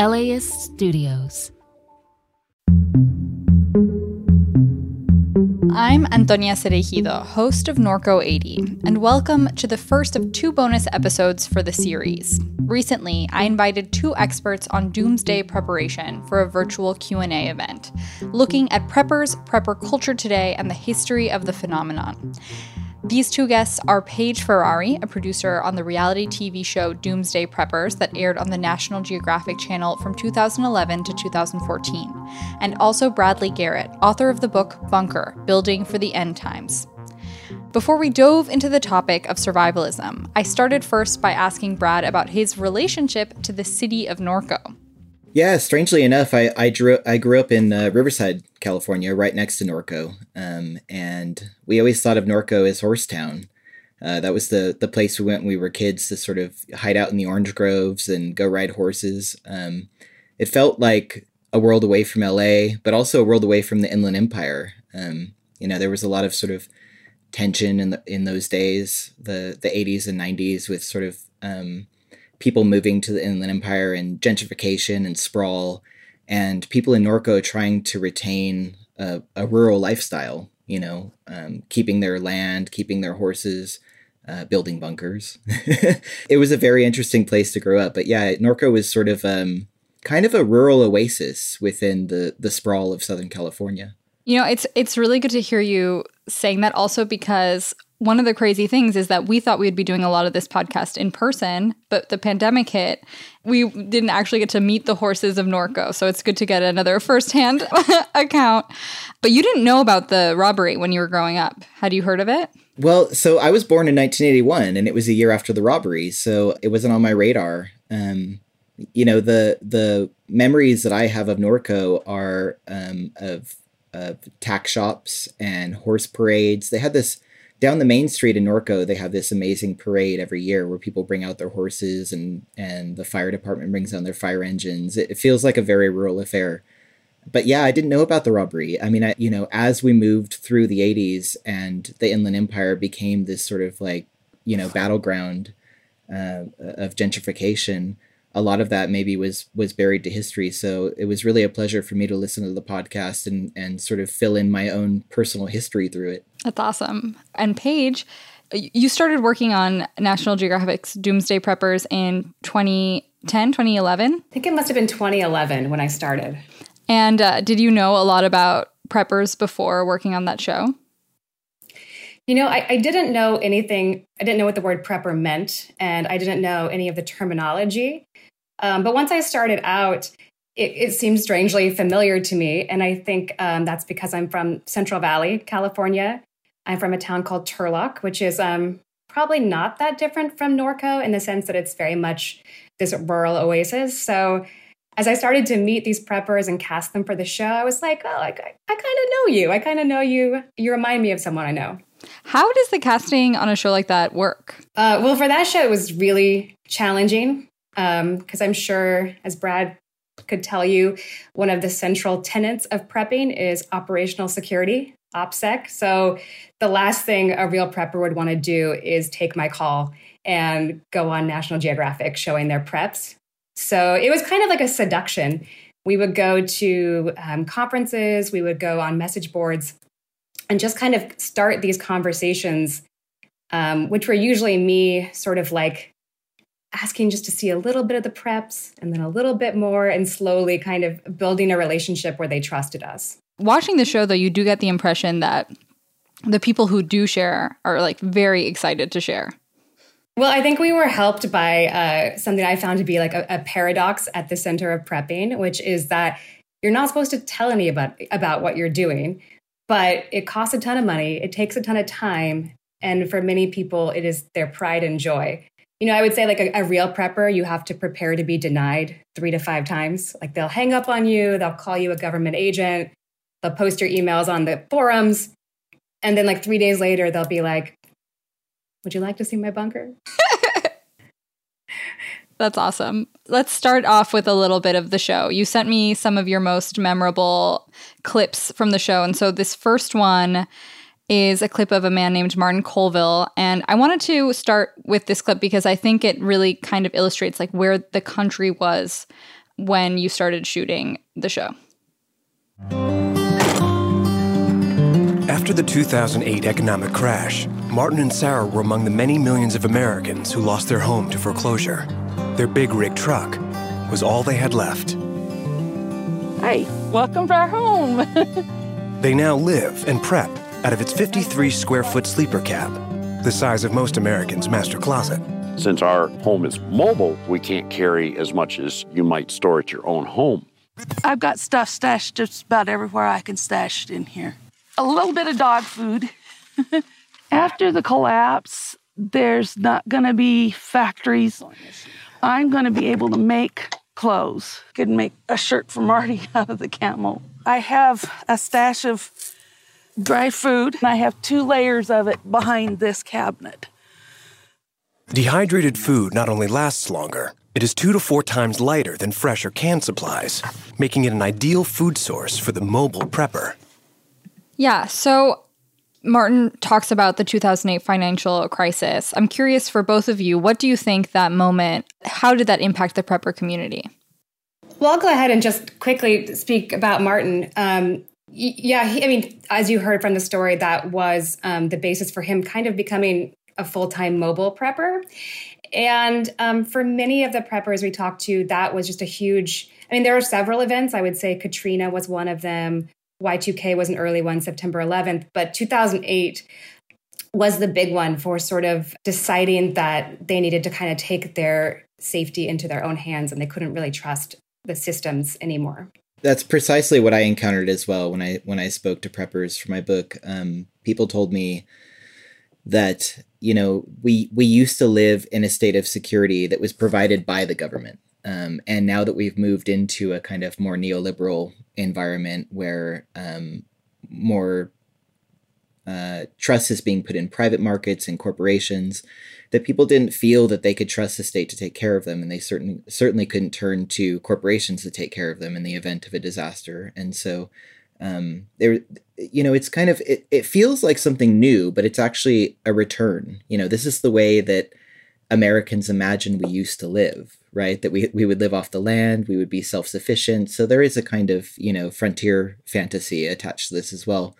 LAist Studios. I'm Antonia Cereijido, host of Norco 80, and welcome to the first of two bonus episodes for the series. Recently, I invited two experts on doomsday preparation for a virtual Q&A event, looking at preppers, prepper culture today, and the history of the phenomenon. These two guests are Paige Ferrari, a producer on the reality TV show Doomsday Preppers that aired on the National Geographic Channel from 2011 to 2014, and also Bradley Garrett, author of the book Bunker Building for the End Times. Before we dove into the topic of survivalism, I started first by asking Brad about his relationship to the city of Norco. Yeah, strangely enough, I I grew I grew up in uh, Riverside, California, right next to Norco, um, and we always thought of Norco as Horsetown. Uh, that was the the place we went when we were kids to sort of hide out in the orange groves and go ride horses. Um, it felt like a world away from LA, but also a world away from the Inland Empire. Um, you know, there was a lot of sort of tension in the, in those days, the the 80s and 90s, with sort of um, people moving to the Inland Empire and gentrification and sprawl, and people in Norco trying to retain a, a rural lifestyle. You know, um, keeping their land, keeping their horses, uh, building bunkers. it was a very interesting place to grow up. But yeah, Norco was sort of um, kind of a rural oasis within the the sprawl of Southern California. You know, it's it's really good to hear you saying that also because one of the crazy things is that we thought we'd be doing a lot of this podcast in person, but the pandemic hit. We didn't actually get to meet the horses of Norco. So it's good to get another firsthand account. But you didn't know about the robbery when you were growing up. Had you heard of it? Well, so I was born in 1981 and it was a year after the robbery. So it wasn't on my radar. Um, you know, the the memories that I have of Norco are um, of, of tack shops and horse parades. They had this down the main street in Norco, they have this amazing parade every year where people bring out their horses and and the fire department brings down their fire engines. It, it feels like a very rural affair. But yeah, I didn't know about the robbery. I mean, I, you know, as we moved through the 80s and the Inland Empire became this sort of like, you know, battleground uh, of gentrification, a lot of that maybe was was buried to history. So it was really a pleasure for me to listen to the podcast and and sort of fill in my own personal history through it. That's awesome. And Paige, you started working on National Geographic's Doomsday Preppers in 2010, 2011? I think it must have been 2011 when I started. And uh, did you know a lot about preppers before working on that show? You know, I, I, didn't know anything. I didn't know what the word prepper meant, and I didn't know any of the terminology. Um, but once I started out, it, it, seemed strangely familiar to me. And I think um, that's because I'm from Central Valley, California. I'm from a town called Turlock, which is um, probably not that different from Norco in the sense that it's very much this rural oasis. So as I started to meet these preppers and cast them for the show, I was like, oh, I, I kind of know you. I kind of know you. You remind me of someone I know. How does the casting on a show like that work? Uh, well, for that show, it was really challenging because um, I'm sure, as Brad could tell you, one of the central tenets of prepping is operational security, OPSEC. So the last thing a real prepper would want to do is take my call and go on National Geographic showing their preps. So it was kind of like a seduction. We would go to um, conferences, we would go on message boards, and just kind of start these conversations, um, which were usually me sort of like asking just to see a little bit of the preps and then a little bit more and slowly kind of building a relationship where they trusted us. Watching the show though, you do get the impression that the people who do share are like very excited to share. Well, I think we were helped by uh, something I found to be like a, a, paradox at the center of prepping, which is that you're not supposed to tell anybody about what you're doing, but it costs a ton of money. It takes a ton of time. And for many people, it is their pride and joy. You know, I would say like a, a real prepper, you have to prepare to be denied three to five times. Like they'll hang up on you, they'll call you a government agent, they'll post your emails on the forums. And then like three days later, they'll be like, would you like to see my bunker? That's awesome. Let's start off with a little bit of the show. You sent me some of your most memorable clips from the show. And so this first one is a clip of a man named Martin Colville. And I wanted to start with this clip because I think it really kind of illustrates like where the country was when you started shooting the show. After the 2008 economic crash, Martin and Sarah were among the many millions of Americans who lost their home to foreclosure. Their big rig truck was all they had left. Hey, welcome to our home. they now live and prep out of its 53 square foot sleeper cab, the size of most Americans' master closet. Since our home is mobile, we can't carry as much as you might store at your own home. I've got stuff stashed just about everywhere I can stash it in here. A little bit of dog food. After the collapse, there's not going to be factories I'm going to be able to make clothes. Could make a shirt for Marty out of the camel. I have a stash of dry food, and I have two layers of it behind this cabinet. Dehydrated food not only lasts longer, it is two to four times lighter than fresh or canned supplies, making it an ideal food source for the mobile prepper. Yeah, so Martin talks about the 2008 financial crisis. I'm curious for both of you, what do you think that moment, how did that impact the prepper community? Well, I'll go ahead and just quickly speak about Martin. Um, yeah, he, I mean, as you heard from the story, that was um, the basis for him kind of becoming a full time mobile prepper. And um, for many of the preppers we talked to, that was just a huge. I mean, there were several events. I would say Katrina was one of them. Y2K was an early one, September 11th, but 2008 was the big one for sort of deciding that they needed to kind of take their safety into their own hands and they couldn't really trust the systems anymore. That's precisely what I encountered as well when I when I spoke to preppers for my book. Um, people told me that you know we we used to live in a state of security that was provided by the government um, and now that we've moved into a kind of more neoliberal environment where um, more uh, trust is being put in private markets and corporations, that people didn't feel that they could trust the state to take care of them, and they certainly certainly couldn't turn to corporations to take care of them in the event of a disaster. And so, um, there, you know, it's kind of it, it feels like something new, but it's actually a return. You know, this is the way that Americans imagine we used to live, right? That we, we would live off the land, we would be self sufficient. So there is a kind of, you know, frontier fantasy attached to this as well.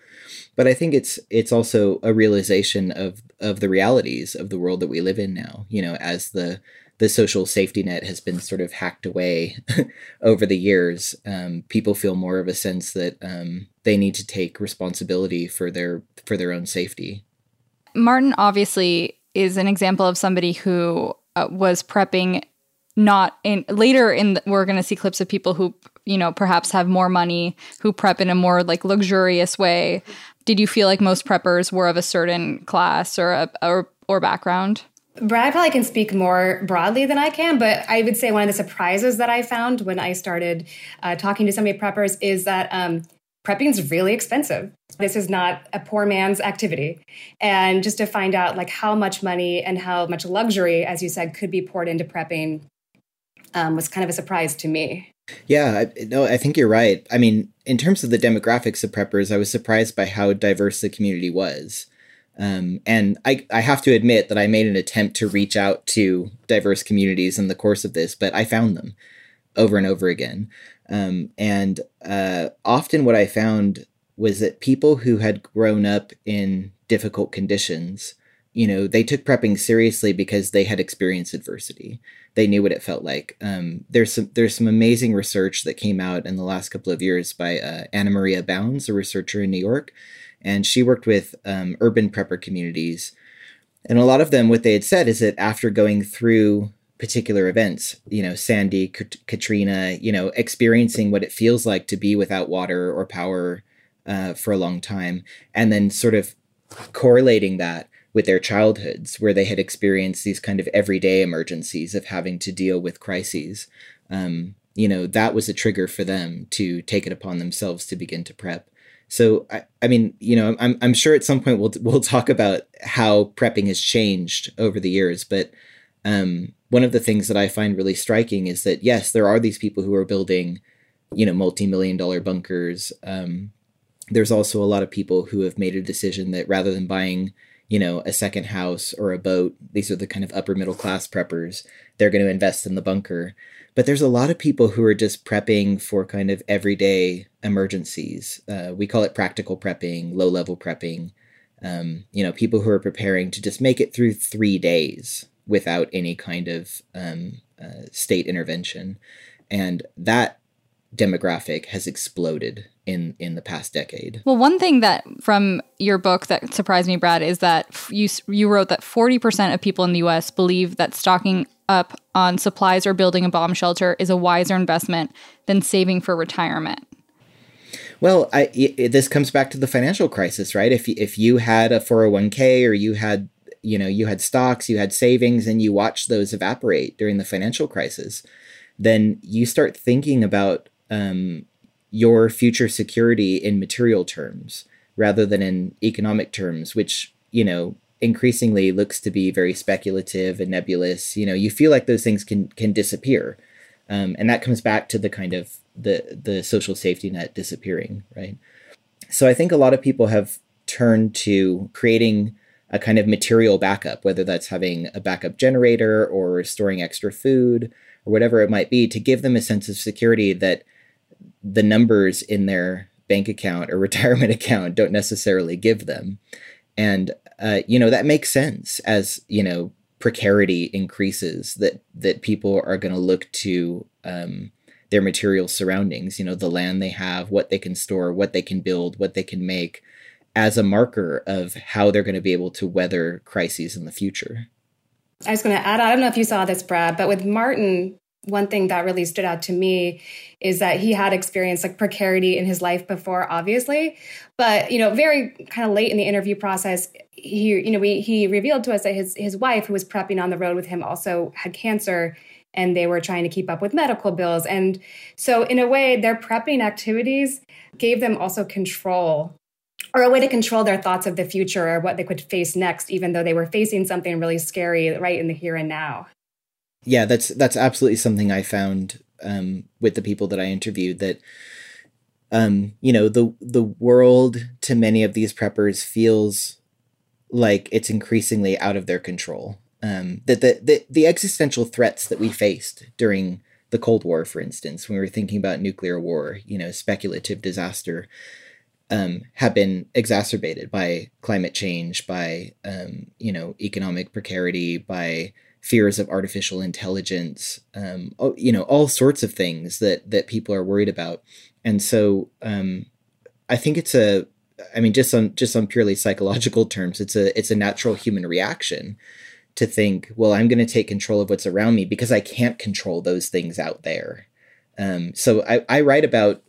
But I think it's it's also a realization of of the realities of the world that we live in now, you know, as the the social safety net has been sort of hacked away over the years. Um, people feel more of a sense that um, they need to take responsibility for their for their own safety. Martin obviously is an example of somebody who uh, was prepping not in later in the, we're going to see clips of people who you know perhaps have more money who prep in a more like luxurious way did you feel like most preppers were of a certain class or a, or, or background Brad probably can speak more broadly than I can, but I would say one of the surprises that I found when I started uh, talking to so many preppers is that um, prepping is really expensive. This is not a poor man's activity. And just to find out like how much money and how much luxury, as you said, could be poured into prepping um, was kind of a surprise to me. Yeah, I, no, I think you're right. I mean, in terms of the demographics of preppers, I was surprised by how diverse the community was. Um, and I, I have to admit that I made an attempt to reach out to diverse communities in the course of this, but I found them over and over again. Um, and uh, often what I found was that people who had grown up in difficult conditions, you know, they took prepping seriously because they had experienced adversity. They knew what it felt like. Um, there's some there's some amazing research that came out in the last couple of years by uh, Anna Maria Bounds, a researcher in New York, and she worked with um, urban prepper communities. And a lot of them, what they had said is that after going through particular events, you know, Sandy, Katrina, you know, experiencing what it feels like to be without water or power uh, for a long time, and then sort of correlating that with their childhoods, where they had experienced these kind of everyday emergencies of having to deal with crises. Um, you know, that was a trigger for them to take it upon themselves to begin to prep. So I, I mean, you know, I'm I'm sure at some point we'll we'll talk about how prepping has changed over the years, but um, one of the things that I find really striking is that yes, there are these people who are building, you know, multi-million dollar bunkers. Um, there's also a lot of people who have made a decision that rather than buying, you know, a second house or a boat, these are the kind of upper middle class preppers. They're going to invest in the bunker. But there's a lot of people who are just prepping for kind of everyday emergencies. Uh, we call it practical prepping, low level prepping. Um, you know, people who are preparing to just make it through three days without any kind of um, uh, state intervention. And that demographic has exploded in in the past decade. Well, one thing that from your book that surprised me, Brad, is that you you wrote that forty percent of people in the U.S. believe that stocking up on supplies or building a bomb shelter is a wiser investment than saving for retirement. Well, I, it, this comes back to the financial crisis, right? If if you had a 401k or you had you know you had stocks, you had savings, and you watched those evaporate during the financial crisis, then you start thinking about um, your future security in material terms rather than in economic terms, which you know increasingly looks to be very speculative and nebulous. You know, you feel like those things can can disappear, um, and that comes back to the kind of the the social safety net disappearing, right? So I think a lot of people have turned to creating a kind of material backup, whether that's having a backup generator or storing extra food or whatever it might be, to give them a sense of security that the numbers in their bank account or retirement account don't necessarily give them. And uh, you know that makes sense as you know precarity increases that that people are going to look to um, their material surroundings you know the land they have what they can store what they can build what they can make as a marker of how they're going to be able to weather crises in the future i was going to add i don't know if you saw this brad but with martin one thing that really stood out to me is that he had experienced like precarity in his life before obviously. But you know very kind of late in the interview process he you know we, he revealed to us that his his wife who was prepping on the road with him also had cancer and they were trying to keep up with medical bills. And so in a way their prepping activities gave them also control or a way to control their thoughts of the future or what they could face next even though they were facing something really scary right in the here and now yeah, that's that's absolutely something I found um, with the people that I interviewed that um, you know the the world to many of these preppers feels like it's increasingly out of their control. Um, that the, the the existential threats that we faced during the Cold War, for instance, when we were thinking about nuclear war, you know, speculative disaster, um, have been exacerbated by climate change, by um, you know economic precarity, by fears of artificial intelligence, um, you know, all sorts of things that that people are worried about. And so um, I think it's a, I mean, just on just on purely psychological terms, it's a it's a natural human reaction to think, well, I'm going to take control of what's around me because I can't control those things out there. Um, so I, I write about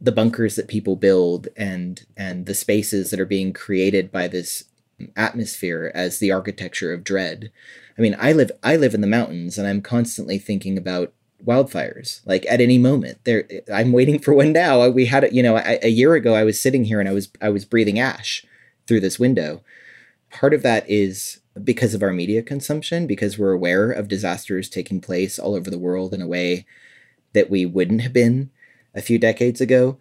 the bunkers that people build and and the spaces that are being created by this atmosphere as the architecture of dread. I mean, I live I live in the mountains and I'm constantly thinking about wildfires like at any moment. There i'm waiting for one now. We had you know a, a year ago i was sitting here and i was i was breathing ash through this window. Part of that is because of our media consumption because we're aware of disasters taking place all over the world in a way that we wouldn't have been a few decades ago.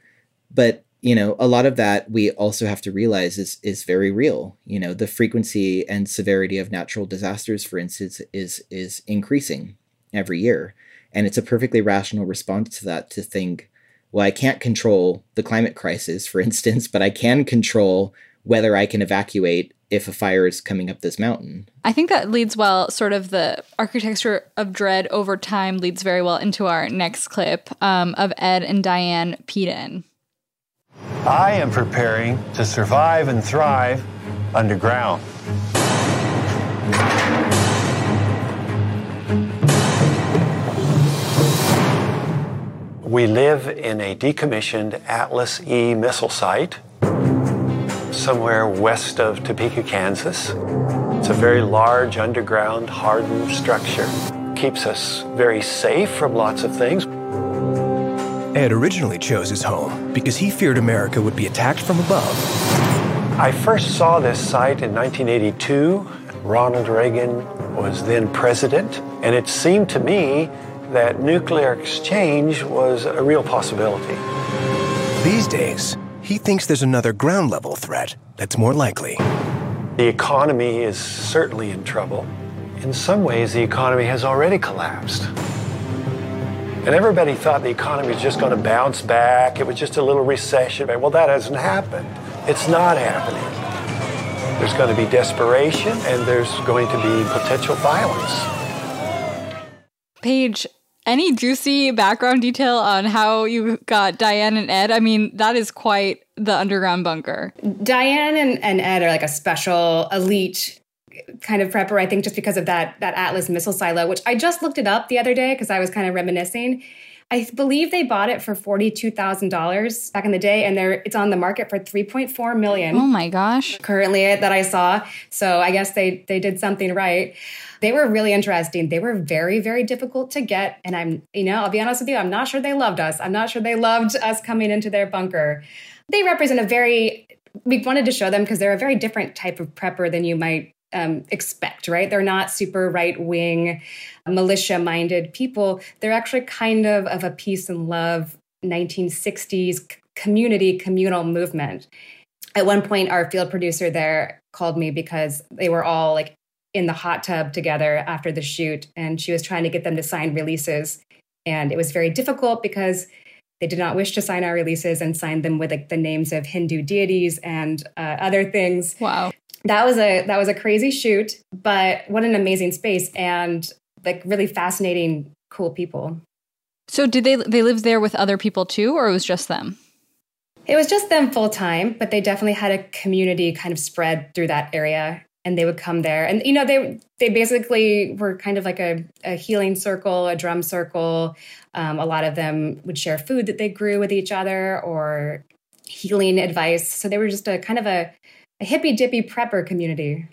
But you know, a lot of that we also have to realize is is very real. You know, the frequency and severity of natural disasters, for instance, is is increasing every year. And it's a perfectly rational response to that to think, well, I can't control the climate crisis, for instance, but I can control whether I can evacuate if a fire is coming up this mountain. I think that leads well, sort of the architecture of dread over time leads very well into our next clip um, of Ed and Diane Peden. I am preparing to survive and thrive underground. We live in a decommissioned Atlas E missile site somewhere west of Topeka, Kansas. It's a very large underground hardened structure. Keeps us very safe from lots of things. Ed originally chose his home because he feared America would be attacked from above. I first saw this site in 1982. Ronald Reagan was then president, and it seemed to me that nuclear exchange was a real possibility. These days, he thinks there's another ground level threat that's more likely. The economy is certainly in trouble. In some ways, the economy has already collapsed. And everybody thought the economy was just going to bounce back. It was just a little recession. Well, that hasn't happened. It's not happening. There's going to be desperation and there's going to be potential violence. Paige, any juicy background detail on how you got Diane and Ed? I mean, that is quite the underground bunker. Diane and, and Ed are like a special elite kind of prepper, I think, just because of that that Atlas missile silo, which I just looked it up the other day because I was kind of reminiscing. I believe they bought it for forty-two thousand dollars back in the day, and they're it's on the market for three point four million. Oh my gosh! Currently, it that I saw. So I guess they they did something right. They were really interesting. They were very very difficult to get, and I'm you know I'll be honest with you, I'm not sure they loved us. I'm not sure they loved us coming into their bunker. They represent a very we wanted to show them because they're a very different type of prepper than you might um, expect, right? They're not super right wing, militia minded people. They're actually kind of of a peace and love 1960s community communal movement. At one point, our field producer there called me because they were all like in the hot tub together after the shoot, and she was trying to get them to sign releases. And it was very difficult because they did not wish to sign our releases and sign them with like the names of Hindu deities and uh, other things. Wow that was a that was a crazy shoot, but what an amazing space and like really fascinating, cool people. So did they they live there with other people too, or it was just them? It was just them full time, but they definitely had a community kind of spread through that area, and they would come there. And you know, they they basically were kind of like a, a healing circle, a drum circle. Um, a lot of them would share food that they grew with each other, or healing advice. So they were just a kind of a a hippy dippy prepper community.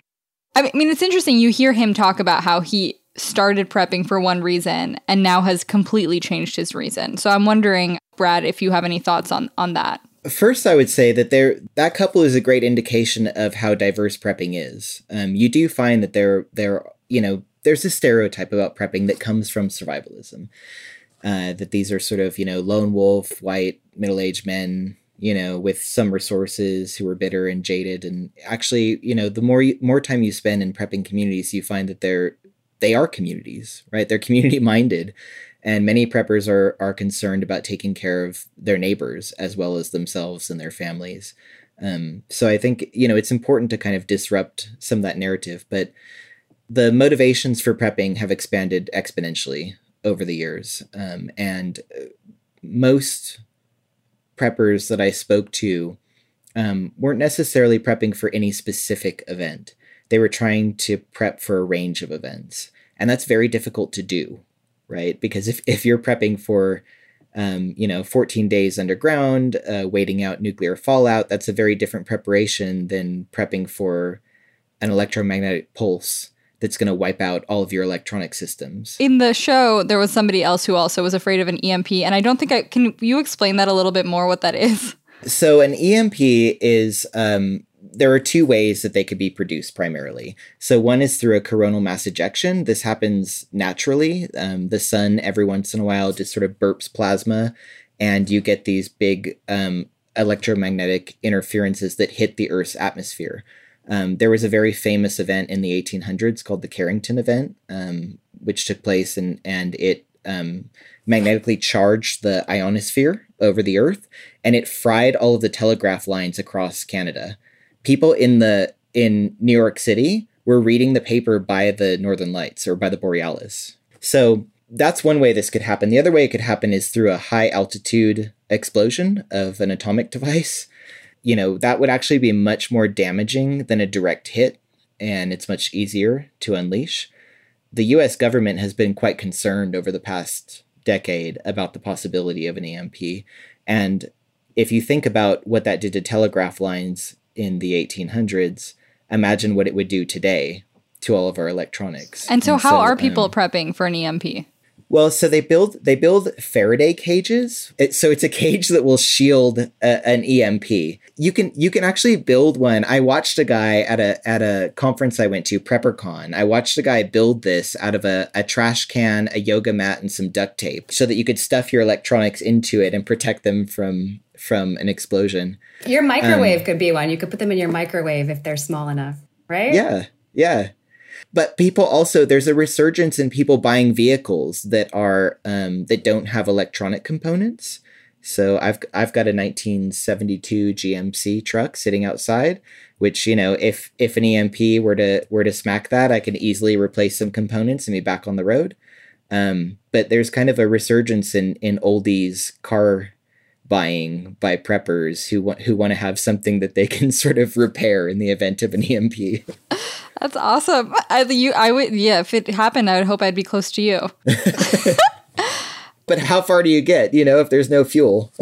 I mean, it's interesting. You hear him talk about how he started prepping for one reason and now has completely changed his reason. So I'm wondering, Brad, if you have any thoughts on on that. First, I would say that there that couple is a great indication of how diverse prepping is. Um, you do find that there there you know there's a stereotype about prepping that comes from survivalism. Uh, that these are sort of you know lone wolf, white, middle aged men you know, with some resources who are bitter and jaded. And actually, you know, the more you, more time you spend in prepping communities, you find that they're they are communities, right? They're community minded, and many preppers are are concerned about taking care of their neighbors as well as themselves and their families. Um, so I think you know it's important to kind of disrupt some of that narrative, but the motivations for prepping have expanded exponentially over the years, um, and uh, most preppers that I spoke to um, weren't necessarily prepping for any specific event. They were trying to prep for a range of events. And that's very difficult to do, right? Because if, if you're prepping for, um, you know, 14 days underground, uh, waiting out nuclear fallout, that's a very different preparation than prepping for an electromagnetic pulse that's going to wipe out all of your electronic systems. In the show, there was somebody else who also was afraid of an EMP, and I don't think I can. You explain that a little bit more what that is. So an EMP is um, there are two ways that they could be produced primarily. So one is through a coronal mass ejection. This happens naturally. Um, the sun every once in a while just sort of burps plasma, and you get these big um, electromagnetic interferences that hit the Earth's atmosphere. Um, there was a very famous event in the 1800s called the Carrington event, um, which took place and and it um, magnetically charged the ionosphere over the Earth, and it fried all of the telegraph lines across Canada. People in the in New York City were reading the paper by the Northern Lights or by the Borealis. So that's one way this could happen. The other way it could happen is through a high altitude explosion of an atomic device you know, that would actually be much more damaging than a direct hit, and it's much easier to unleash. The US government has been quite concerned over the past decade about the possibility of an EMP. And if you think about what that did to telegraph lines in the 1800s, imagine what it would do today to all of our electronics. And so, and how so, are people um, prepping for an EMP? Well, so they build they build Faraday cages. It, so it's a cage that will shield a, an EMP. You can you can actually build one. I watched a guy at a at a conference I went to, PrepperCon. I watched a guy build this out of a, a trash can, a yoga mat, and some duct tape, so that you could stuff your electronics into it and protect them from from an explosion. Your microwave um, could be one. You could put them in your microwave if they're small enough, right? Yeah, yeah. But people also there's a resurgence in people buying vehicles that are um, that don't have electronic components. So I've I've got a 1972 GMC truck sitting outside, which you know if if an EMP were to were to smack that, I can easily replace some components and be back on the road. Um, but there's kind of a resurgence in in oldies car buying by preppers who want who want to have something that they can sort of repair in the event of an EMP. That's awesome. I, you, I would, yeah. If it happened, I would hope I'd be close to you. but how far do you get? You know, if there's no fuel.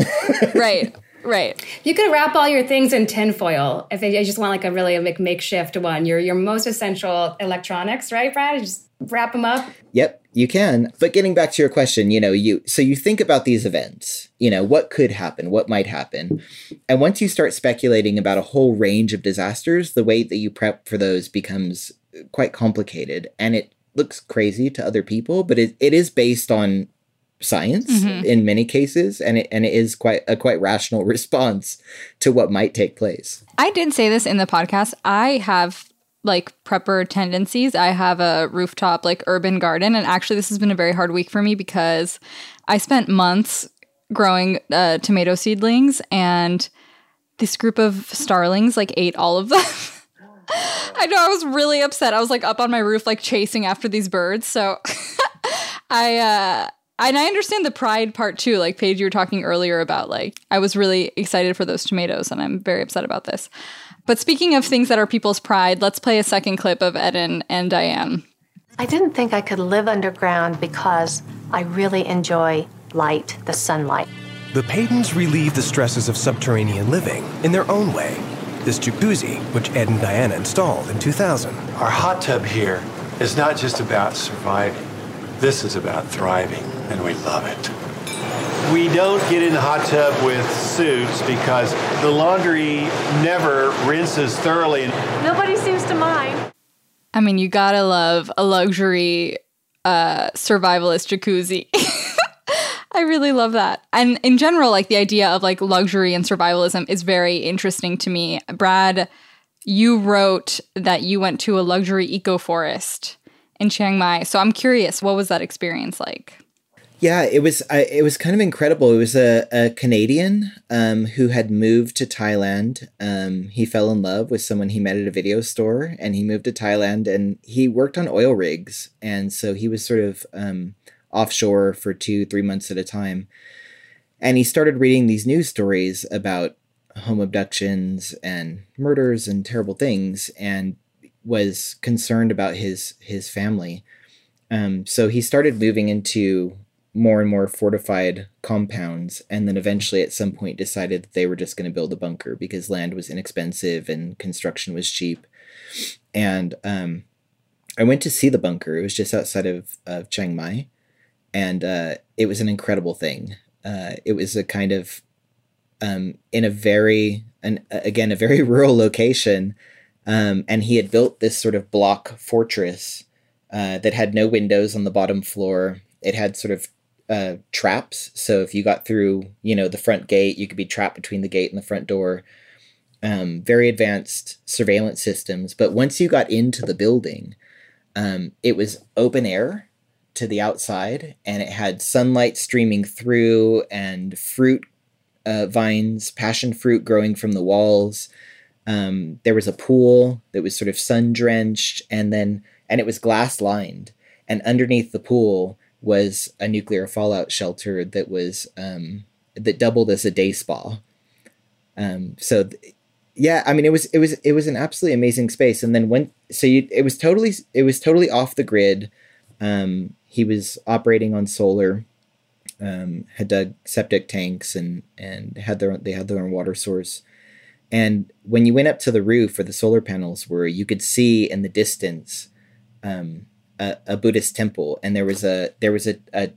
right. Right. You could wrap all your things in tinfoil if you just want like a really like makeshift one. Your your most essential electronics, right, Brad? Just wrap them up. Yep, you can. But getting back to your question, you know, you so you think about these events, you know, what could happen, what might happen. And once you start speculating about a whole range of disasters, the way that you prep for those becomes quite complicated and it looks crazy to other people, but it, it is based on science mm-hmm. in many cases and it, and it is quite a quite rational response to what might take place. I did say this in the podcast. I have like prepper tendencies. I have a rooftop like urban garden and actually this has been a very hard week for me because I spent months growing uh, tomato seedlings and this group of starlings like ate all of them. I know I was really upset. I was like up on my roof like chasing after these birds. So I uh and I understand the pride part too. Like Paige, you were talking earlier about like I was really excited for those tomatoes, and I'm very upset about this. But speaking of things that are people's pride, let's play a second clip of Eden and Diane. I didn't think I could live underground because I really enjoy light, the sunlight. The Pedens relieve the stresses of subterranean living in their own way. This jacuzzi, which Ed and Diana installed in 2000. Our hot tub here is not just about surviving. This is about thriving, and we love it. We don't get in the hot tub with suits because the laundry never rinses thoroughly. Nobody seems to mind. I mean, you gotta love a luxury uh, survivalist jacuzzi. I really love that. And in general, like the idea of like luxury and survivalism is very interesting to me. Brad, you wrote that you went to a luxury eco forest in Chiang Mai. So I'm curious, what was that experience like? Yeah, it was it was kind of incredible. It was a, a Canadian um, who had moved to Thailand. Um, he fell in love with someone he met at a video store, and he moved to Thailand. And he worked on oil rigs, and so he was sort of um, offshore for two, three months at a time. And he started reading these news stories about home abductions and murders and terrible things, and was concerned about his his family. Um, so he started moving into more and more fortified compounds, and then eventually, at some point, decided that they were just going to build a bunker because land was inexpensive and construction was cheap. And um, I went to see the bunker. It was just outside of, of Chiang Mai, and uh, it was an incredible thing. Uh, it was a kind of um, in a very, an, again, a very rural location um, and he had built this sort of block fortress uh, that had no windows on the bottom floor. It had sort of uh, traps. So if you got through, you know, the front gate, you could be trapped between the gate and the front door. Um, very advanced surveillance systems. But once you got into the building, um, it was open air to the outside and it had sunlight streaming through and fruit uh, vines, passion fruit growing from the walls. Um, there was a pool that was sort of sun drenched, and then and it was glass lined. And underneath the pool was a nuclear fallout shelter that was um, that doubled as a day spa. Um, so, th- yeah, I mean, it was it was it was an absolutely amazing space. And then when so you, it was totally it was totally off the grid. Um, he was operating on solar, um, had dug septic tanks and and had their they had their own water source. And when you went up to the roof where the solar panels were, you could see in the distance um, a, a, Buddhist temple, and there was a there was a, a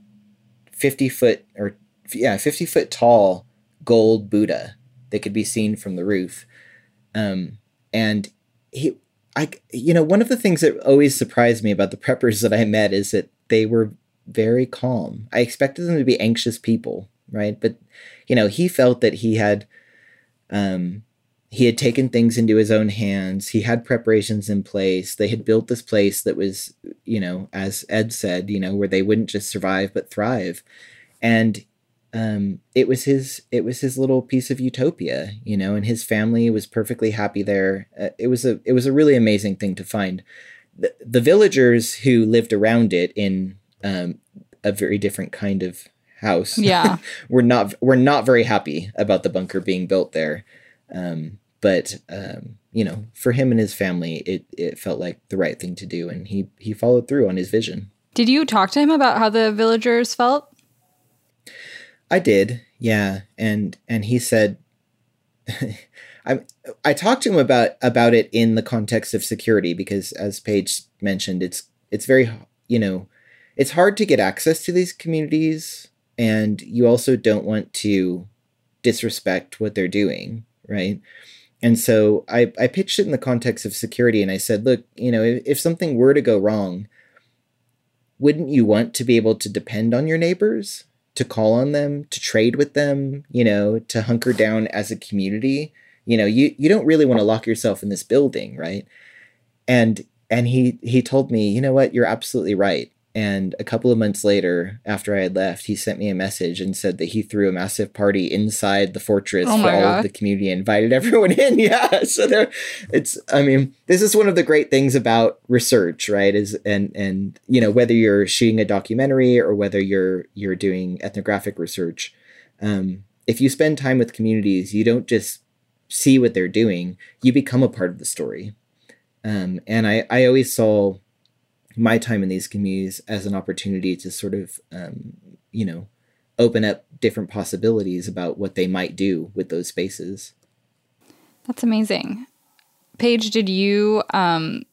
fifty foot or yeah fifty foot tall gold Buddha that could be seen from the roof. Um, and he, I, you know, one of the things that always surprised me about the preppers that I met is that they were very calm. I expected them to be anxious people, right? But you know, he felt that he had um he had taken things into his own hands. He had preparations in place. They had built this place that was, you know, as Ed said, you know, where they wouldn't just survive but thrive. And um, it was his it was his little piece of utopia, you know, and his family was perfectly happy there. Uh, it was a it was a really amazing thing to find. The, the villagers who lived around it in um, a very different kind of house. Yeah, we're not we're not very happy about the bunker being built there. Um, but um, you know, for him and his family, it it felt like the right thing to do, and he he followed through on his vision. Did you talk to him about how the villagers felt? I did, yeah, and and he said, I I talked to him about about it in the context of security because, as Paige mentioned, it's it's very you know it's hard to get access to these communities and you also don't want to disrespect what they're doing right? And so I, I pitched it in the context of security and i said look you know if, if something were to go wrong wouldn't you want to be able to depend on your neighbors to call on them to trade with them you know to hunker down as a community? You know you, you don't really want to lock yourself in this building right? And and he he told me you know what? You're absolutely right and a couple of months later, after I had left, he sent me a message and said that he threw a massive party inside the fortress oh for all God. of the community and invited everyone in. yeah. So there it's I mean, this is one of the great things about research, right? Is and and you know, whether you're shooting a documentary or whether you're you're doing ethnographic research, um, if you spend time with communities, you don't just see what they're doing, you become a part of the story. Um, and I, I always saw my time in these communities as an opportunity to sort of, um, you know, open up different possibilities about what they might do with those spaces. That's amazing. Paige, did you um,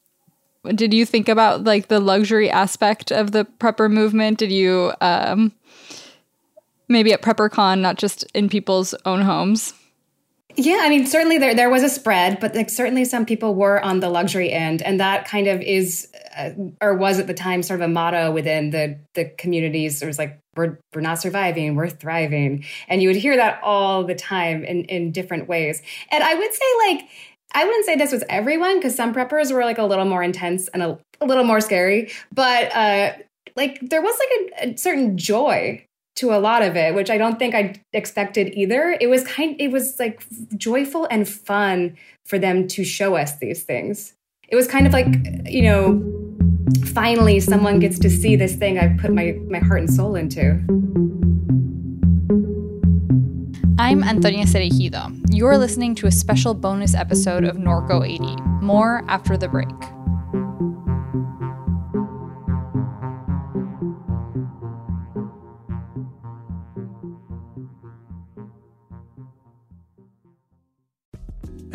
did you think about like the luxury aspect of the prepper movement? Did you um, maybe at PrepperCon, not just in people's own homes? Yeah, I mean, certainly there there was a spread, but like certainly some people were on the luxury end, and that kind of is uh, or was at the time sort of a motto within the the communities. It was like we're we're not surviving, we're thriving, and you would hear that all the time in in different ways. And I would say like I wouldn't say this was everyone because some preppers were like a little more intense and a, a little more scary, but uh, like there was like a, a certain joy to a lot of it, which I don't think I expected either. It was kind it was like joyful and fun for them to show us these things. It was kind of like, you know, finally someone gets to see this thing I've put my, my heart and soul into. I'm Antonia Cereijido. You're listening to a special bonus episode of Norco 80. More after the break.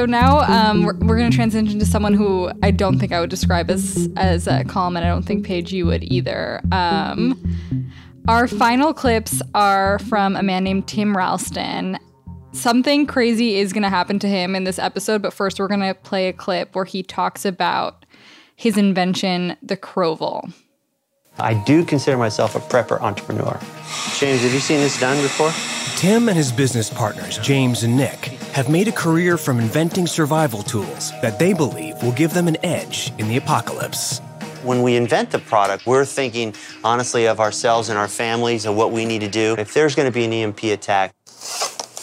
So now um, we're, we're going to transition to someone who I don't think I would describe as as uh, calm, and I don't think Paige you would either. Um, our final clips are from a man named Tim Ralston. Something crazy is going to happen to him in this episode, but first we're going to play a clip where he talks about his invention, the Crovel. I do consider myself a prepper entrepreneur. James, have you seen this done before? Tim and his business partners, James and Nick, have made a career from inventing survival tools that they believe will give them an edge in the apocalypse. When we invent the product, we're thinking honestly of ourselves and our families and what we need to do if there's going to be an EMP attack.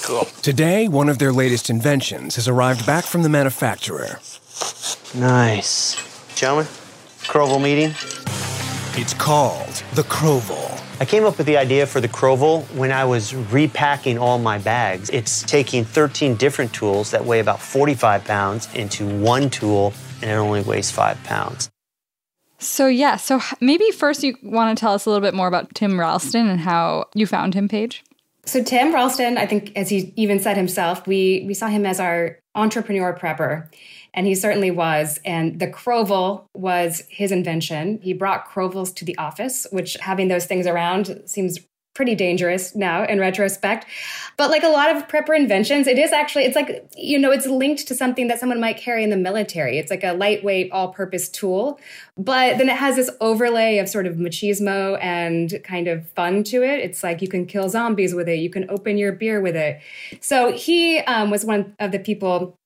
Cool. Today, one of their latest inventions has arrived back from the manufacturer. Nice. Gentlemen, Crovel meeting. It's called the Crovel. I came up with the idea for the Crovel when I was repacking all my bags. It's taking 13 different tools that weigh about 45 pounds into one tool, and it only weighs five pounds. So yeah, so maybe first you want to tell us a little bit more about Tim Ralston and how you found him, Paige. So Tim Ralston, I think, as he even said himself, we we saw him as our entrepreneur prepper, and he certainly was. And the Crovel was his invention. He brought Crovels to the office, which having those things around seems pretty dangerous now in retrospect. But like a lot of prepper inventions, it is actually, it's like, you know, it's linked to something that someone might carry in the military. It's like a lightweight, all purpose tool. But then it has this overlay of sort of machismo and kind of fun to it. It's like you can kill zombies with it, you can open your beer with it. So he um, was one of the people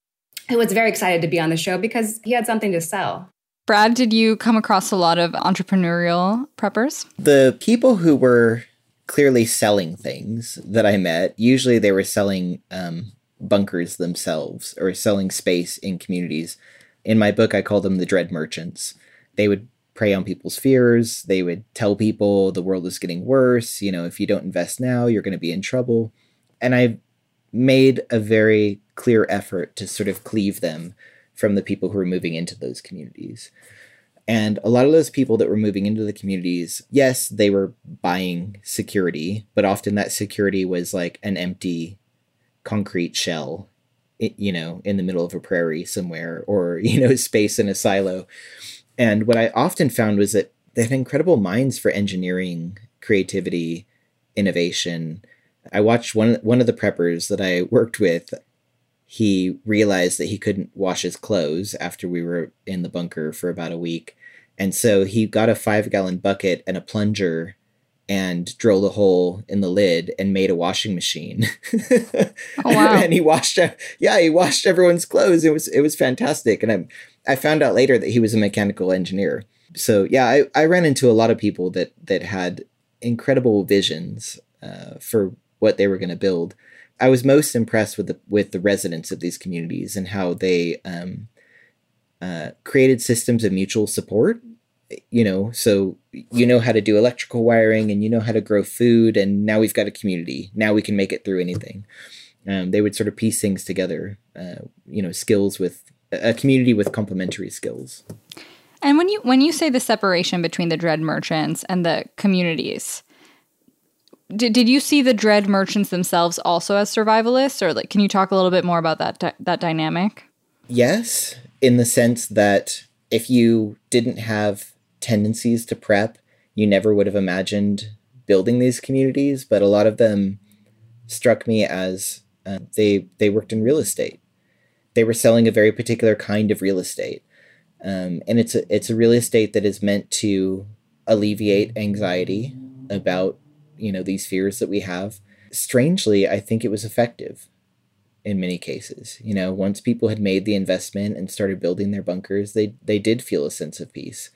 who was very excited to be on the show because he had something to sell. Brad, did you come across a lot of entrepreneurial preppers? The people who were clearly selling things that I met. Usually they were selling um, bunkers themselves or selling space in communities. In my book, I call them the dread merchants. They would prey on people's fears. They would tell people the world is getting worse. You know, if you don't invest now, you're going to be in trouble. And I made a very clear effort to sort of cleave them from the people who were moving into those communities. And a lot of those people that were moving into the communities, yes, they were buying security, but often that security was like an empty concrete shell, you know, in the middle of a prairie somewhere or, you know, space in a silo. And what I often found was that they had incredible minds for engineering, creativity, innovation. I watched one one of the preppers that I worked with he realized that he couldn't wash his clothes after we were in the bunker for about a week. And so he got a five gallon bucket and a plunger and drilled a hole in the lid and made a washing machine. oh, wow. and he washed, yeah, he washed everyone's clothes. It was, it was fantastic. And I, I found out later that he was a mechanical engineer. So yeah, I, I ran into a lot of people that, that had incredible visions uh, for what they were going to build. I was most impressed with the with the residents of these communities and how they um, uh, created systems of mutual support. You know, so you know how to do electrical wiring and you know how to grow food, and now we've got a community. Now we can make it through anything. Um, they would sort of piece things together. Uh, you know, skills with a community with complementary skills. And when you when you say the separation between the dread merchants and the communities, did, did you see the dread merchants themselves also as survivalists? Or like can you talk a little bit more about that di- that dynamic? Yes in the sense that if you didn't have tendencies to prep you never would have imagined building these communities but a lot of them struck me as uh, they they worked in real estate. They were selling a very particular kind of real estate um, and it's a, it's a real estate that is meant to alleviate anxiety about you know these fears that we have. Strangely i think it was effective in many cases. You know once people had made the investment and started building their bunkers they they did feel a sense of peace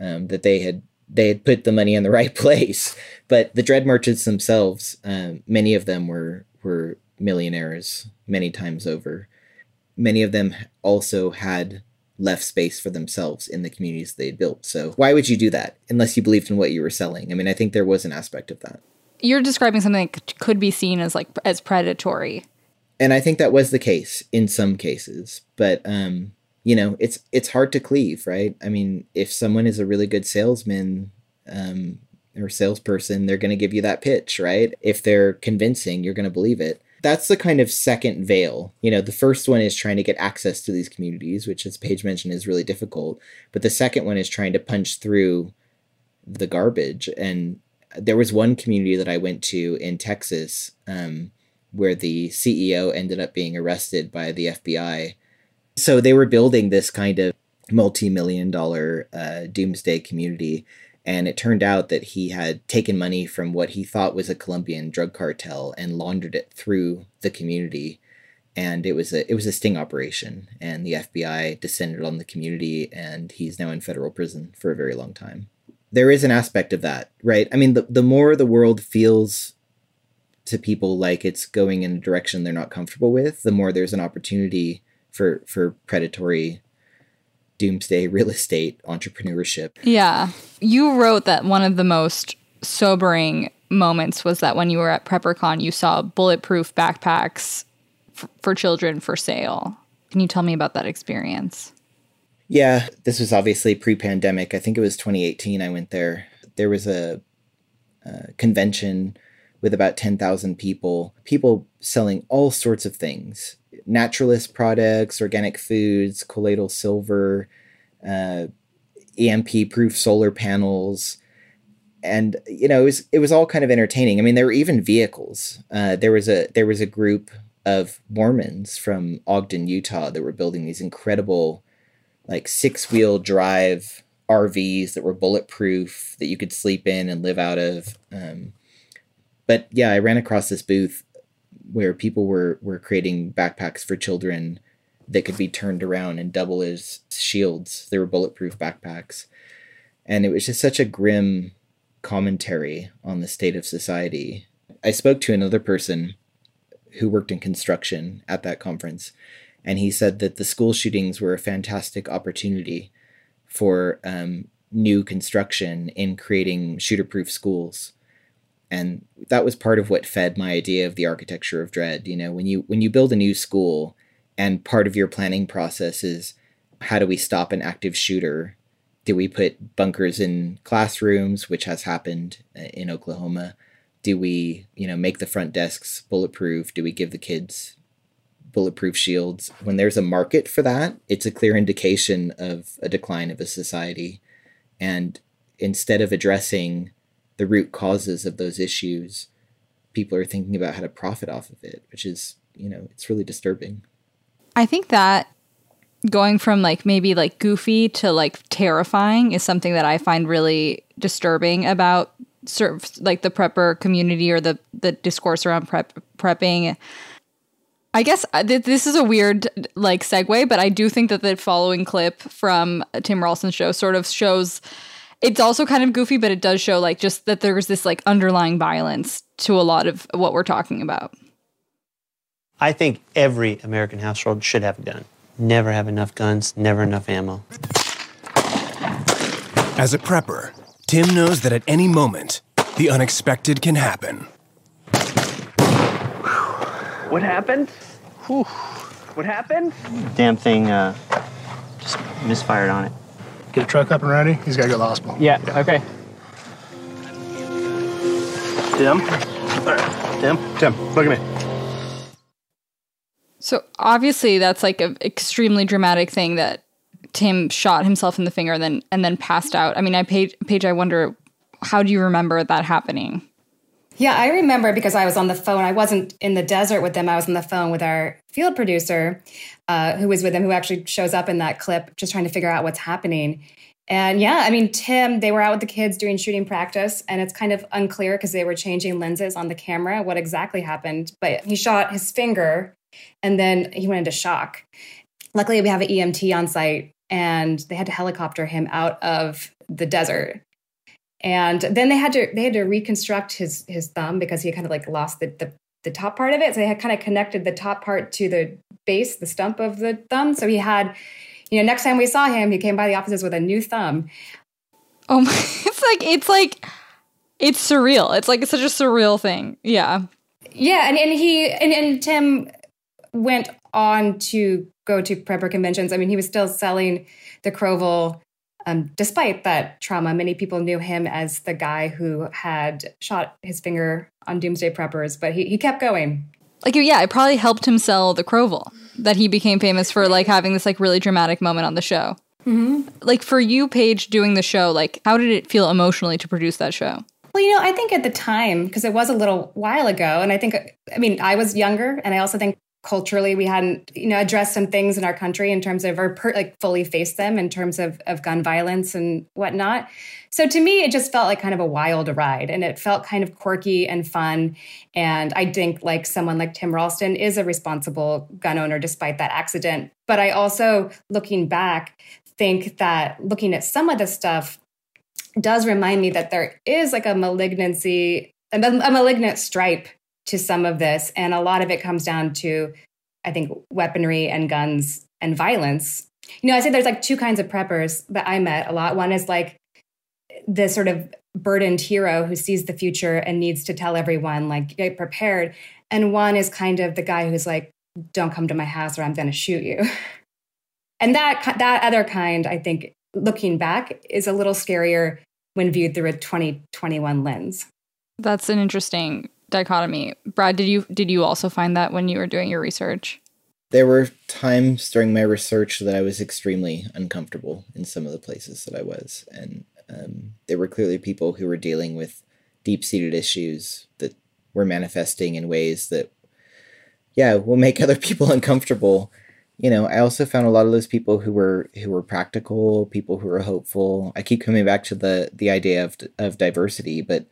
um, that they had they had put the money in the right place. But the dread merchants themselves um, many of them were were millionaires many times over. Many of them also had left space for themselves in the communities they built. So why would you do that unless you believed in what you were selling? I mean, I think there was an aspect of that. You're describing something that could be seen as like as predatory. And I think that was the case in some cases, but um, you know, it's it's hard to cleave, right? I mean, if someone is a really good salesman, um, or salesperson, they're going to give you that pitch, right? If they're convincing, you're going to believe it. That's the kind of second veil. You know, the first one is trying to get access to these communities, which, as Paige mentioned, is really difficult. But the second one is trying to punch through the garbage. And there was one community that I went to in Texas um, where the CEO ended up being arrested by the FBI. So they were building this kind of multi million dollar uh, doomsday community and it turned out that he had taken money from what he thought was a Colombian drug cartel and laundered it through the community. And it was a it was a sting operation, and the FBI descended on the community, and he's now in federal prison for a very long time. There is an aspect of that, right? I mean, the the more the world feels to people like it's going in a direction they're not comfortable with, the more there's an opportunity for for predatory doomsday real estate entrepreneurship. Yeah. You wrote that one of the most sobering moments was that when you were at PrepperCon, you saw bulletproof backpacks f- for children for sale. Can you tell me about that experience? Yeah, this was obviously pre pandemic. I think it was 2018 I went there. There was a, a convention with about 10,000 people, people selling all sorts of things naturalist products, organic foods, colloidal silver, uh, EMP proof solar panels. And you know it was it was all kind of entertaining. I mean, there were even vehicles. Uh, there was a there was a group of Mormons from Ogden, Utah, that were building these incredible, like six wheel drive RVs that were bulletproof that you could sleep in and live out of. Um, but yeah, I ran across this booth where people were were creating backpacks for children that could be turned around and double as shields. They were bulletproof backpacks. And it was just such a grim commentary on the state of society. I spoke to another person who worked in construction at that conference, and he said that the school shootings were a fantastic opportunity for um, new construction in creating shooter proof schools and that was part of what fed my idea of the architecture of dread. You know when you when you build a new school and part of your planning process is how do we stop an active shooter? Do we put bunkers in classrooms which has happened uh, in oklahoma? Do we you know make the front desks bulletproof? Do we give the kids bulletproof shields? When there's a market for that it's a clear indication of a decline of a society. And instead of addressing the root causes of those issues, people are thinking about how to profit off of it, which is, you know, it's really disturbing. I think that going from like maybe like goofy to like terrifying is something that I find really disturbing about sort of like the prepper community or the the discourse around prep prepping. I guess uh, this is a weird like segue, but I do think that the following clip from Tim Ralston's show sort of shows it's also kind of goofy, but it does show like just that there's this like underlying violence to a lot of what we're talking about. I think every American household should have a gun. Never have enough guns, never enough ammo. As a prepper, Tim knows that at any moment, the unexpected can happen. What happened? Whew. What happened? Damn thing uh, just misfired on it. Get a truck up and ready. He's got to go to the hospital. Yeah, okay. Tim? All right. Tim? Tim, look at me. So obviously that's like an extremely dramatic thing that Tim shot himself in the finger and then and then passed out. I mean, I Paige, Paige I wonder how do you remember that happening? Yeah, I remember because I was on the phone. I wasn't in the desert with them. I was on the phone with our field producer, uh, who was with them, who actually shows up in that clip, just trying to figure out what's happening. And yeah, I mean, Tim, they were out with the kids doing shooting practice, and it's kind of unclear because they were changing lenses on the camera what exactly happened. But he shot his finger and then he went into shock. Luckily, we have an EMT on site, and they had to helicopter him out of the desert and then they had to they had to reconstruct his his thumb because he kind of like lost the, the the top part of it. So they had kind of connected the top part to the base the stump of the thumb. So he had you know next time we saw him he came by the offices with a new thumb. Oh my, it's like it's like it's surreal. It's like it's such a surreal thing. Yeah. Yeah. And, and he and, and tim went on to go to prepper conventions. I mean he was still selling the Crovel um, despite that trauma, many people knew him as the guy who had shot his finger on Doomsday Preppers, but he, he kept going. Like, yeah, it probably helped him sell the Crovel that he became famous for, like having this like really dramatic moment on the show. Mm-hmm. Like for you, Paige, doing the show, like how did it feel emotionally to produce that show? Well, you know, I think at the time, because it was a little while ago, and I think, I mean, I was younger, and I also think culturally we hadn't, you know, addressed some things in our country in terms of, or per, like fully faced them in terms of, of gun violence and whatnot. So to me, it just felt like kind of a wild ride, and it felt kind of quirky and fun. And I think like someone like Tim Ralston is a responsible gun owner despite that accident. But I also, looking back, think that looking at some of the stuff does remind me that there is like a malignancy, a, a malignant stripe to some of this. And a lot of it comes down to, I think, weaponry and guns and violence. You know, I say there's like two kinds of preppers that I met a lot. One is like the sort of burdened hero who sees the future and needs to tell everyone, like, get prepared. And one is kind of the guy who's like, don't come to my house or I'm going to shoot you. and that that other kind, I think, looking back, is a little scarier when viewed through a 2021 lens. That's an interesting dichotomy. Brad, did you did you also find that when you were doing your research? There were times during my research that I was extremely uncomfortable in some of the places that I was, and um, there were clearly people who were dealing with deep seated issues that were manifesting in ways that, yeah, will make other people uncomfortable you know, I also found a lot of those people who were who were practical, people who were hopeful. I keep coming back to the the idea of of diversity, but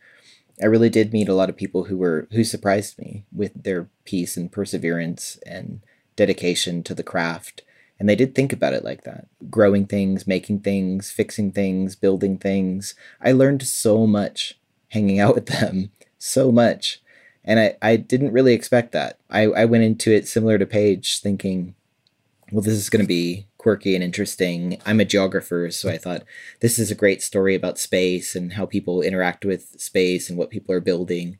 I really did meet a lot of people who were who surprised me with their peace and perseverance and dedication to the craft. And they did think about it like that. Growing things, making things, fixing things, building things. I learned so much hanging out with them. So much. And I, I didn't really expect that. I, I went into it similar to Paige, thinking, well, this is going to be quirky and interesting. I'm a geographer, so I thought this is a great story about space and how people interact with space and what people are building.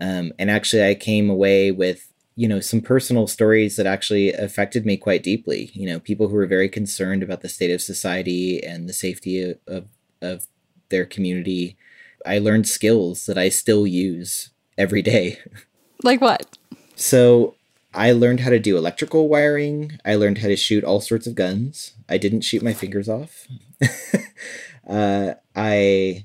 Um, and actually, I came away with you know some personal stories that actually affected me quite deeply. You know, people who were very concerned about the state of society and the safety of of their community. I learned skills that I still use every day. Like what? So I learned how to do electrical wiring. I learned how to shoot all sorts of guns. I didn't shoot my fingers off. uh, I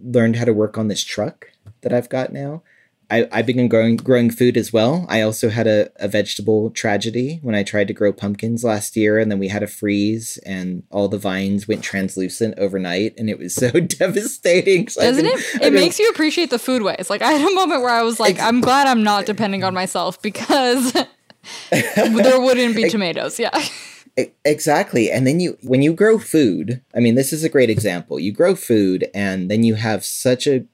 learned how to work on this truck that I've got now. I, I began growing growing food as well. I also had a, a vegetable tragedy when I tried to grow pumpkins last year, and then we had a freeze, and all the vines went translucent overnight, and it was so devastating. So Doesn't been, it? It makes you appreciate the food ways. Like I had a moment where I was like, I'm glad I'm not depending on myself because there wouldn't be tomatoes. Yeah. Exactly. And then you when you grow food, I mean this is a great example. You grow food and then you have such a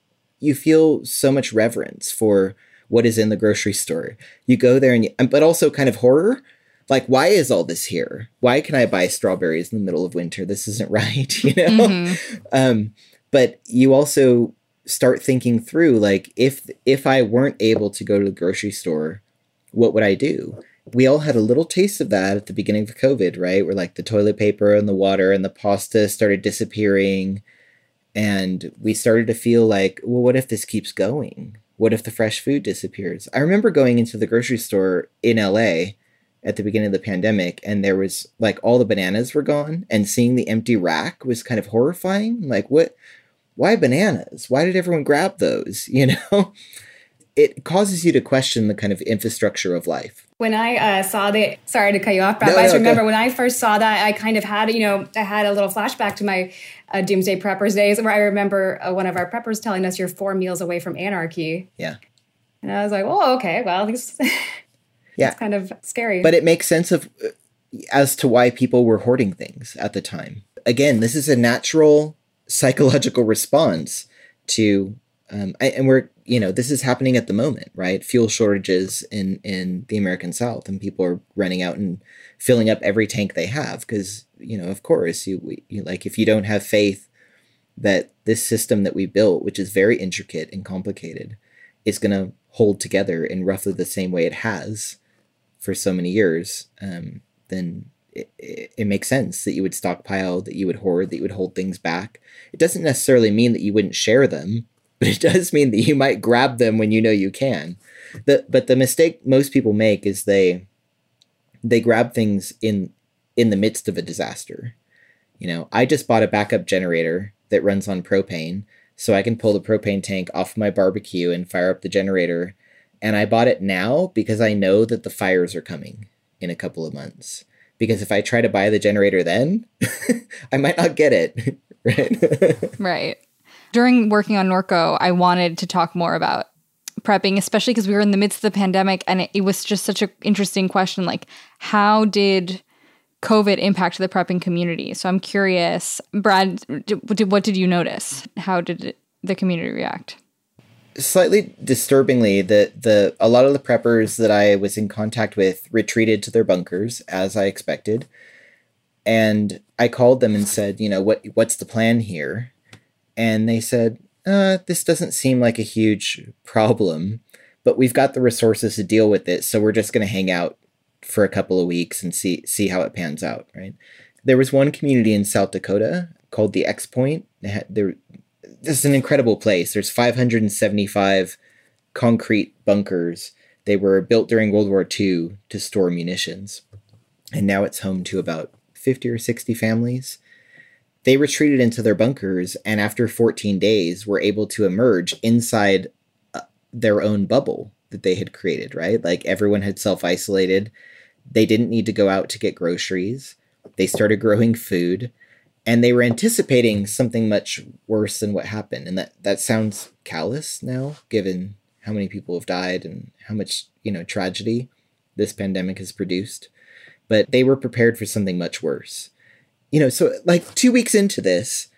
you feel so much reverence for what is in the grocery store. You go there and you, but also kind of horror. Like, why is all this here? Why can I buy strawberries in the middle of winter? This isn't right, you know? Mm-hmm. Um, but you also start thinking through like if if I weren't able to go to the grocery store, what would I do? We all had a little taste of that at the beginning of COVID, right? Where like the toilet paper and the water and the pasta started disappearing and we started to feel like, well, what if this keeps going? What if the fresh food disappears? I remember going into the grocery store in LA at the beginning of the pandemic and there was like all the bananas were gone and seeing the empty rack was kind of horrifying. Like, what? Why bananas? Why did everyone grab those? You know? it causes you to question the kind of infrastructure of life. When I uh, saw the, sorry to cut you off, Brad, no, but I just remember when I first saw that, I kind of had, you know, I had a little flashback to my uh, Doomsday Preppers days where I remember uh, one of our preppers telling us you're four meals away from anarchy. Yeah. And I was like, oh, okay, well, it's, yeah. it's kind of scary. But it makes sense of uh, as to why people were hoarding things at the time. Again, this is a natural psychological response to um, I, and we're you know this is happening at the moment right? Fuel shortages in in the american south and people are running out and filling up every tank they have because you know of course you, you like if you don't have faith that this system that we built which is very intricate and complicated is going to hold together in roughly the same way it has for so many years um, then it, it, it, makes sense that you would stockpile that you would hoard that you would hold things back. It doesn't necessarily mean that you wouldn't share them but it does mean that you might grab them when you know you can. the but the mistake most people make is they they grab things in in the midst of a disaster. You know, I just bought a backup generator that runs on propane so I can pull the propane tank off my barbecue and fire up the generator. And I bought it now because I know that the fires are coming in a couple of months. Because if I try to buy the generator then, I might not get it. right. right. During working on Norco, I wanted to talk more about prepping, especially because we were in the midst of the pandemic and it, it was just such an interesting question. Like, how did COVID impact the prepping community? So I'm curious, Brad, did, what did you notice? How did it, the community react? Slightly disturbingly, the the a lot of the preppers that I was in contact with retreated to their bunkers as I expected, and I called them and said, you know, what what's the plan here? And they said, uh, this doesn't seem like a huge problem, but we've got the resources to deal with it, so we're just going to hang out for a couple of weeks and see see how it pans out, right? There was one community in South Dakota called the xPoint. There, this is an incredible place. There's 575 concrete bunkers. They were built during World War II to store munitions, and now it's home to about 50 or 60 families they retreated into their bunkers and after 14 days were able to emerge inside uh, their own bubble that they had created, right? Like everyone had self isolated. They didn't need to go out to get groceries. They started growing food and they were anticipating something much worse than what happened. And that, that sounds callous now, given how many people have died and how much, you know, tragedy this pandemic has produced. But they were prepared for something much worse you know, so like two weeks into this,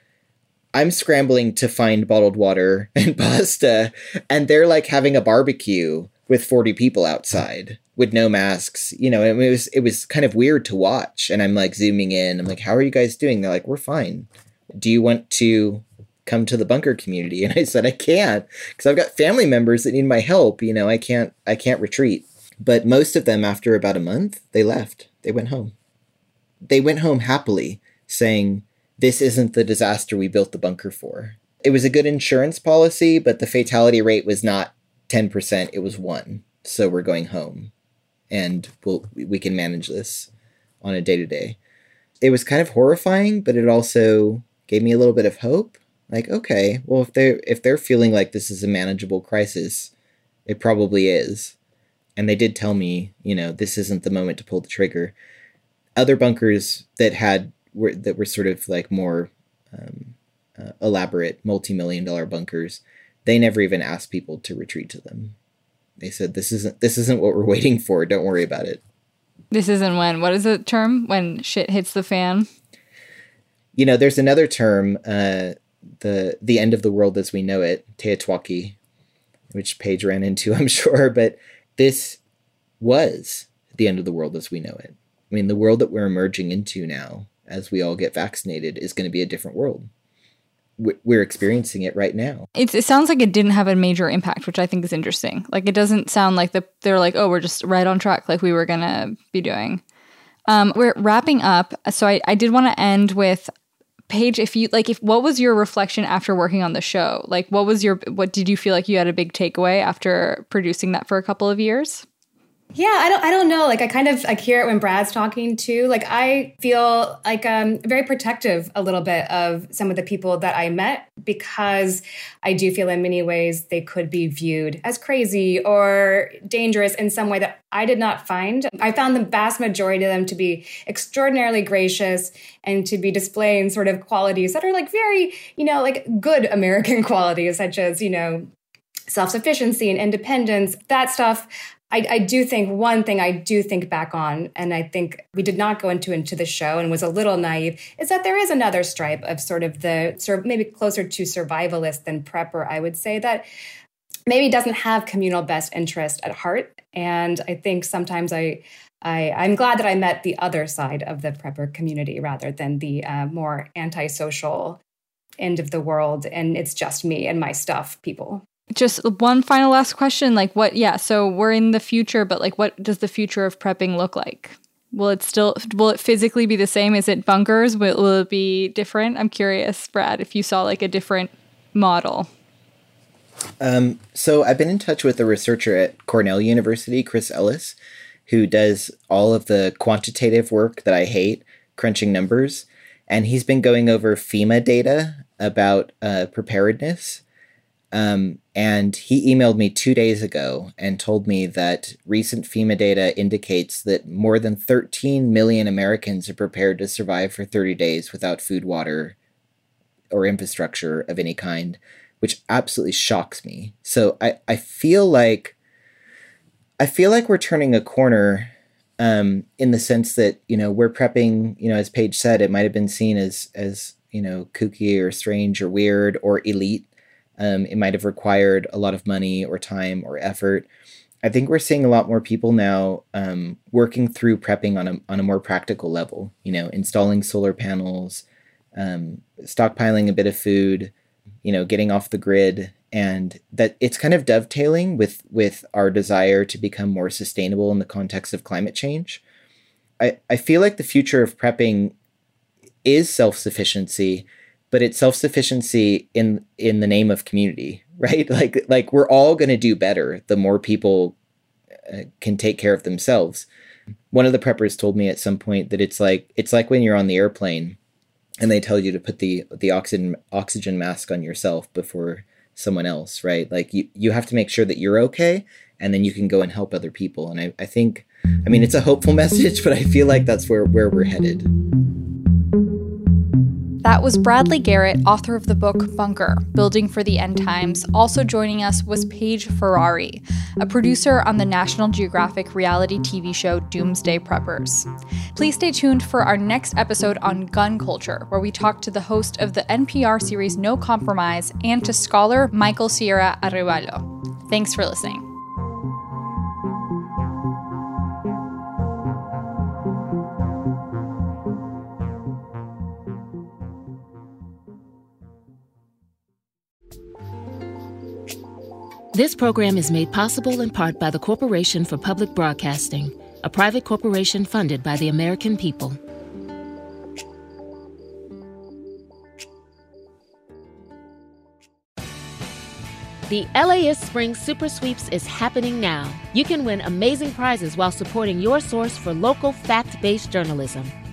I'm scrambling to find bottled water and pasta, and they're like having a barbecue with 40 people outside with no masks. You know, it was it was kind of weird to watch. And I'm like zooming in. I'm like, "How are you guys doing?" They're like, "We're fine. Do you want to come to the bunker community?" And I said, "I can't because I've got family members that need my help. You know, I can't I can't retreat." But most of them, after about a month, they left. They went home. They went home happily saying, This isn't the disaster we built the bunker for. It was a good insurance policy, but the fatality rate was not 10%, it was 1. So we're going home and we'll, we can manage this on a day to day. It was kind of horrifying, but it also gave me a little bit of hope. Like, okay, well if they're if they're feeling like this is a manageable crisis, it probably is. And they did tell me, you know, this isn't the moment to pull the trigger. Other bunkers that had were that were sort of like more um, uh, elaborate multi-million dollar bunkers. They never even asked people to retreat to them. They said this isn't this isn't what we're waiting for. Don't worry about it. This isn't when what is the term? When shit hits the fan? You know there's another term uh, the the end of the world as we know it teotwaki which Paige ran into i'm sure but this was the end of the world as we know it. I mean the world that we're emerging into now as we all get vaccinated is going to be a different world. We're experiencing it right now. It sounds like it didn't have a major impact, which I think is interesting. Like it doesn't sound like the, they're like, oh, we're just right on track, like we were gonna be doing. Um, we're wrapping up, so I, I did want to end with Paige. If you like, if what was your reflection after working on the show? Like, what was your what did you feel like you had a big takeaway after producing that for a couple of years? Yeah, I don't I don't know. Like I kind of like hear it when Brad's talking too. Like I feel like um very protective a little bit of some of the people that I met because I do feel in many ways they could be viewed as crazy or dangerous in some way that I did not find. I found the vast majority of them to be extraordinarily gracious and to be displaying sort of qualities that are like very, you know, like good American qualities such as, you know, self sufficiency and independence, that stuff I, I, do think one thing I do think back on, and I think we did not go into into the show and was a little naive, is that there is another stripe of sort of the sort of maybe closer to survivalist than prepper. I would say that maybe doesn't have communal best interest at heart, and I think sometimes I. I, I'm glad that I met the other side of the prepper community rather than the uh, more antisocial end of the world and it's just me and my stuff people just one final last question like what yeah so we're in the future but like what does the future of prepping look like will it still will it physically be the same is it bunkers will, will it be different i'm curious brad if you saw like a different model Um, so I've been in touch with a researcher at Cornell University, Chris Ellis, who does all of the quantitative work that I hate, crunching numbers. And he's been going over FEMA data about uh, preparedness. Um, and he emailed me two days ago and told me that recent FEMA data indicates that more than 13 million Americans are prepared to survive for 30 days without food, water, or infrastructure of any kind, which absolutely shocks me. So I, I feel like I feel like we're turning a corner um, in the sense that you know we're prepping. You know, as Paige said, it might have been seen as as you know kooky or strange or weird or elite. Um, it might have required a lot of money or time or effort. I think we're seeing a lot more people now um, working through prepping on a on a more practical level. You know, installing solar panels, um, stockpiling a bit of food, you know, getting off the grid, and that it's kind of dovetailing with with our desire to become more sustainable in the context of climate change. I, I feel like the future of prepping is self-sufficiency, but it's self-sufficiency in in the name of community, right? Like like we're all going to do better the more people uh, can take care of themselves. One of the preppers told me at some point that it's like it's like when you're on the airplane and they tell you to put the the oxygen oxygen mask on yourself before someone else, right? Like you, you have to make sure that you're okay and then you can go and help other people. And I, I think, I mean, it's a hopeful message, but I feel like that's where, where we're headed. That was Bradley Garrett, author of the book Bunker Building for the End Times. Also joining us was Paige Ferrari, a producer on the National Geographic reality TV show Doomsday Preppers. Please stay tuned for our next episode on gun culture, where we talk to the host of the NPR series No Compromise and to scholar Michael Sierra Arevalo. Thanks for listening. This program is made possible in part by the Corporation for Public Broadcasting, a private corporation funded by the American people. The LAist Spring Super Sweeps is happening now. You can win amazing prizes while supporting your source for local fact based journalism.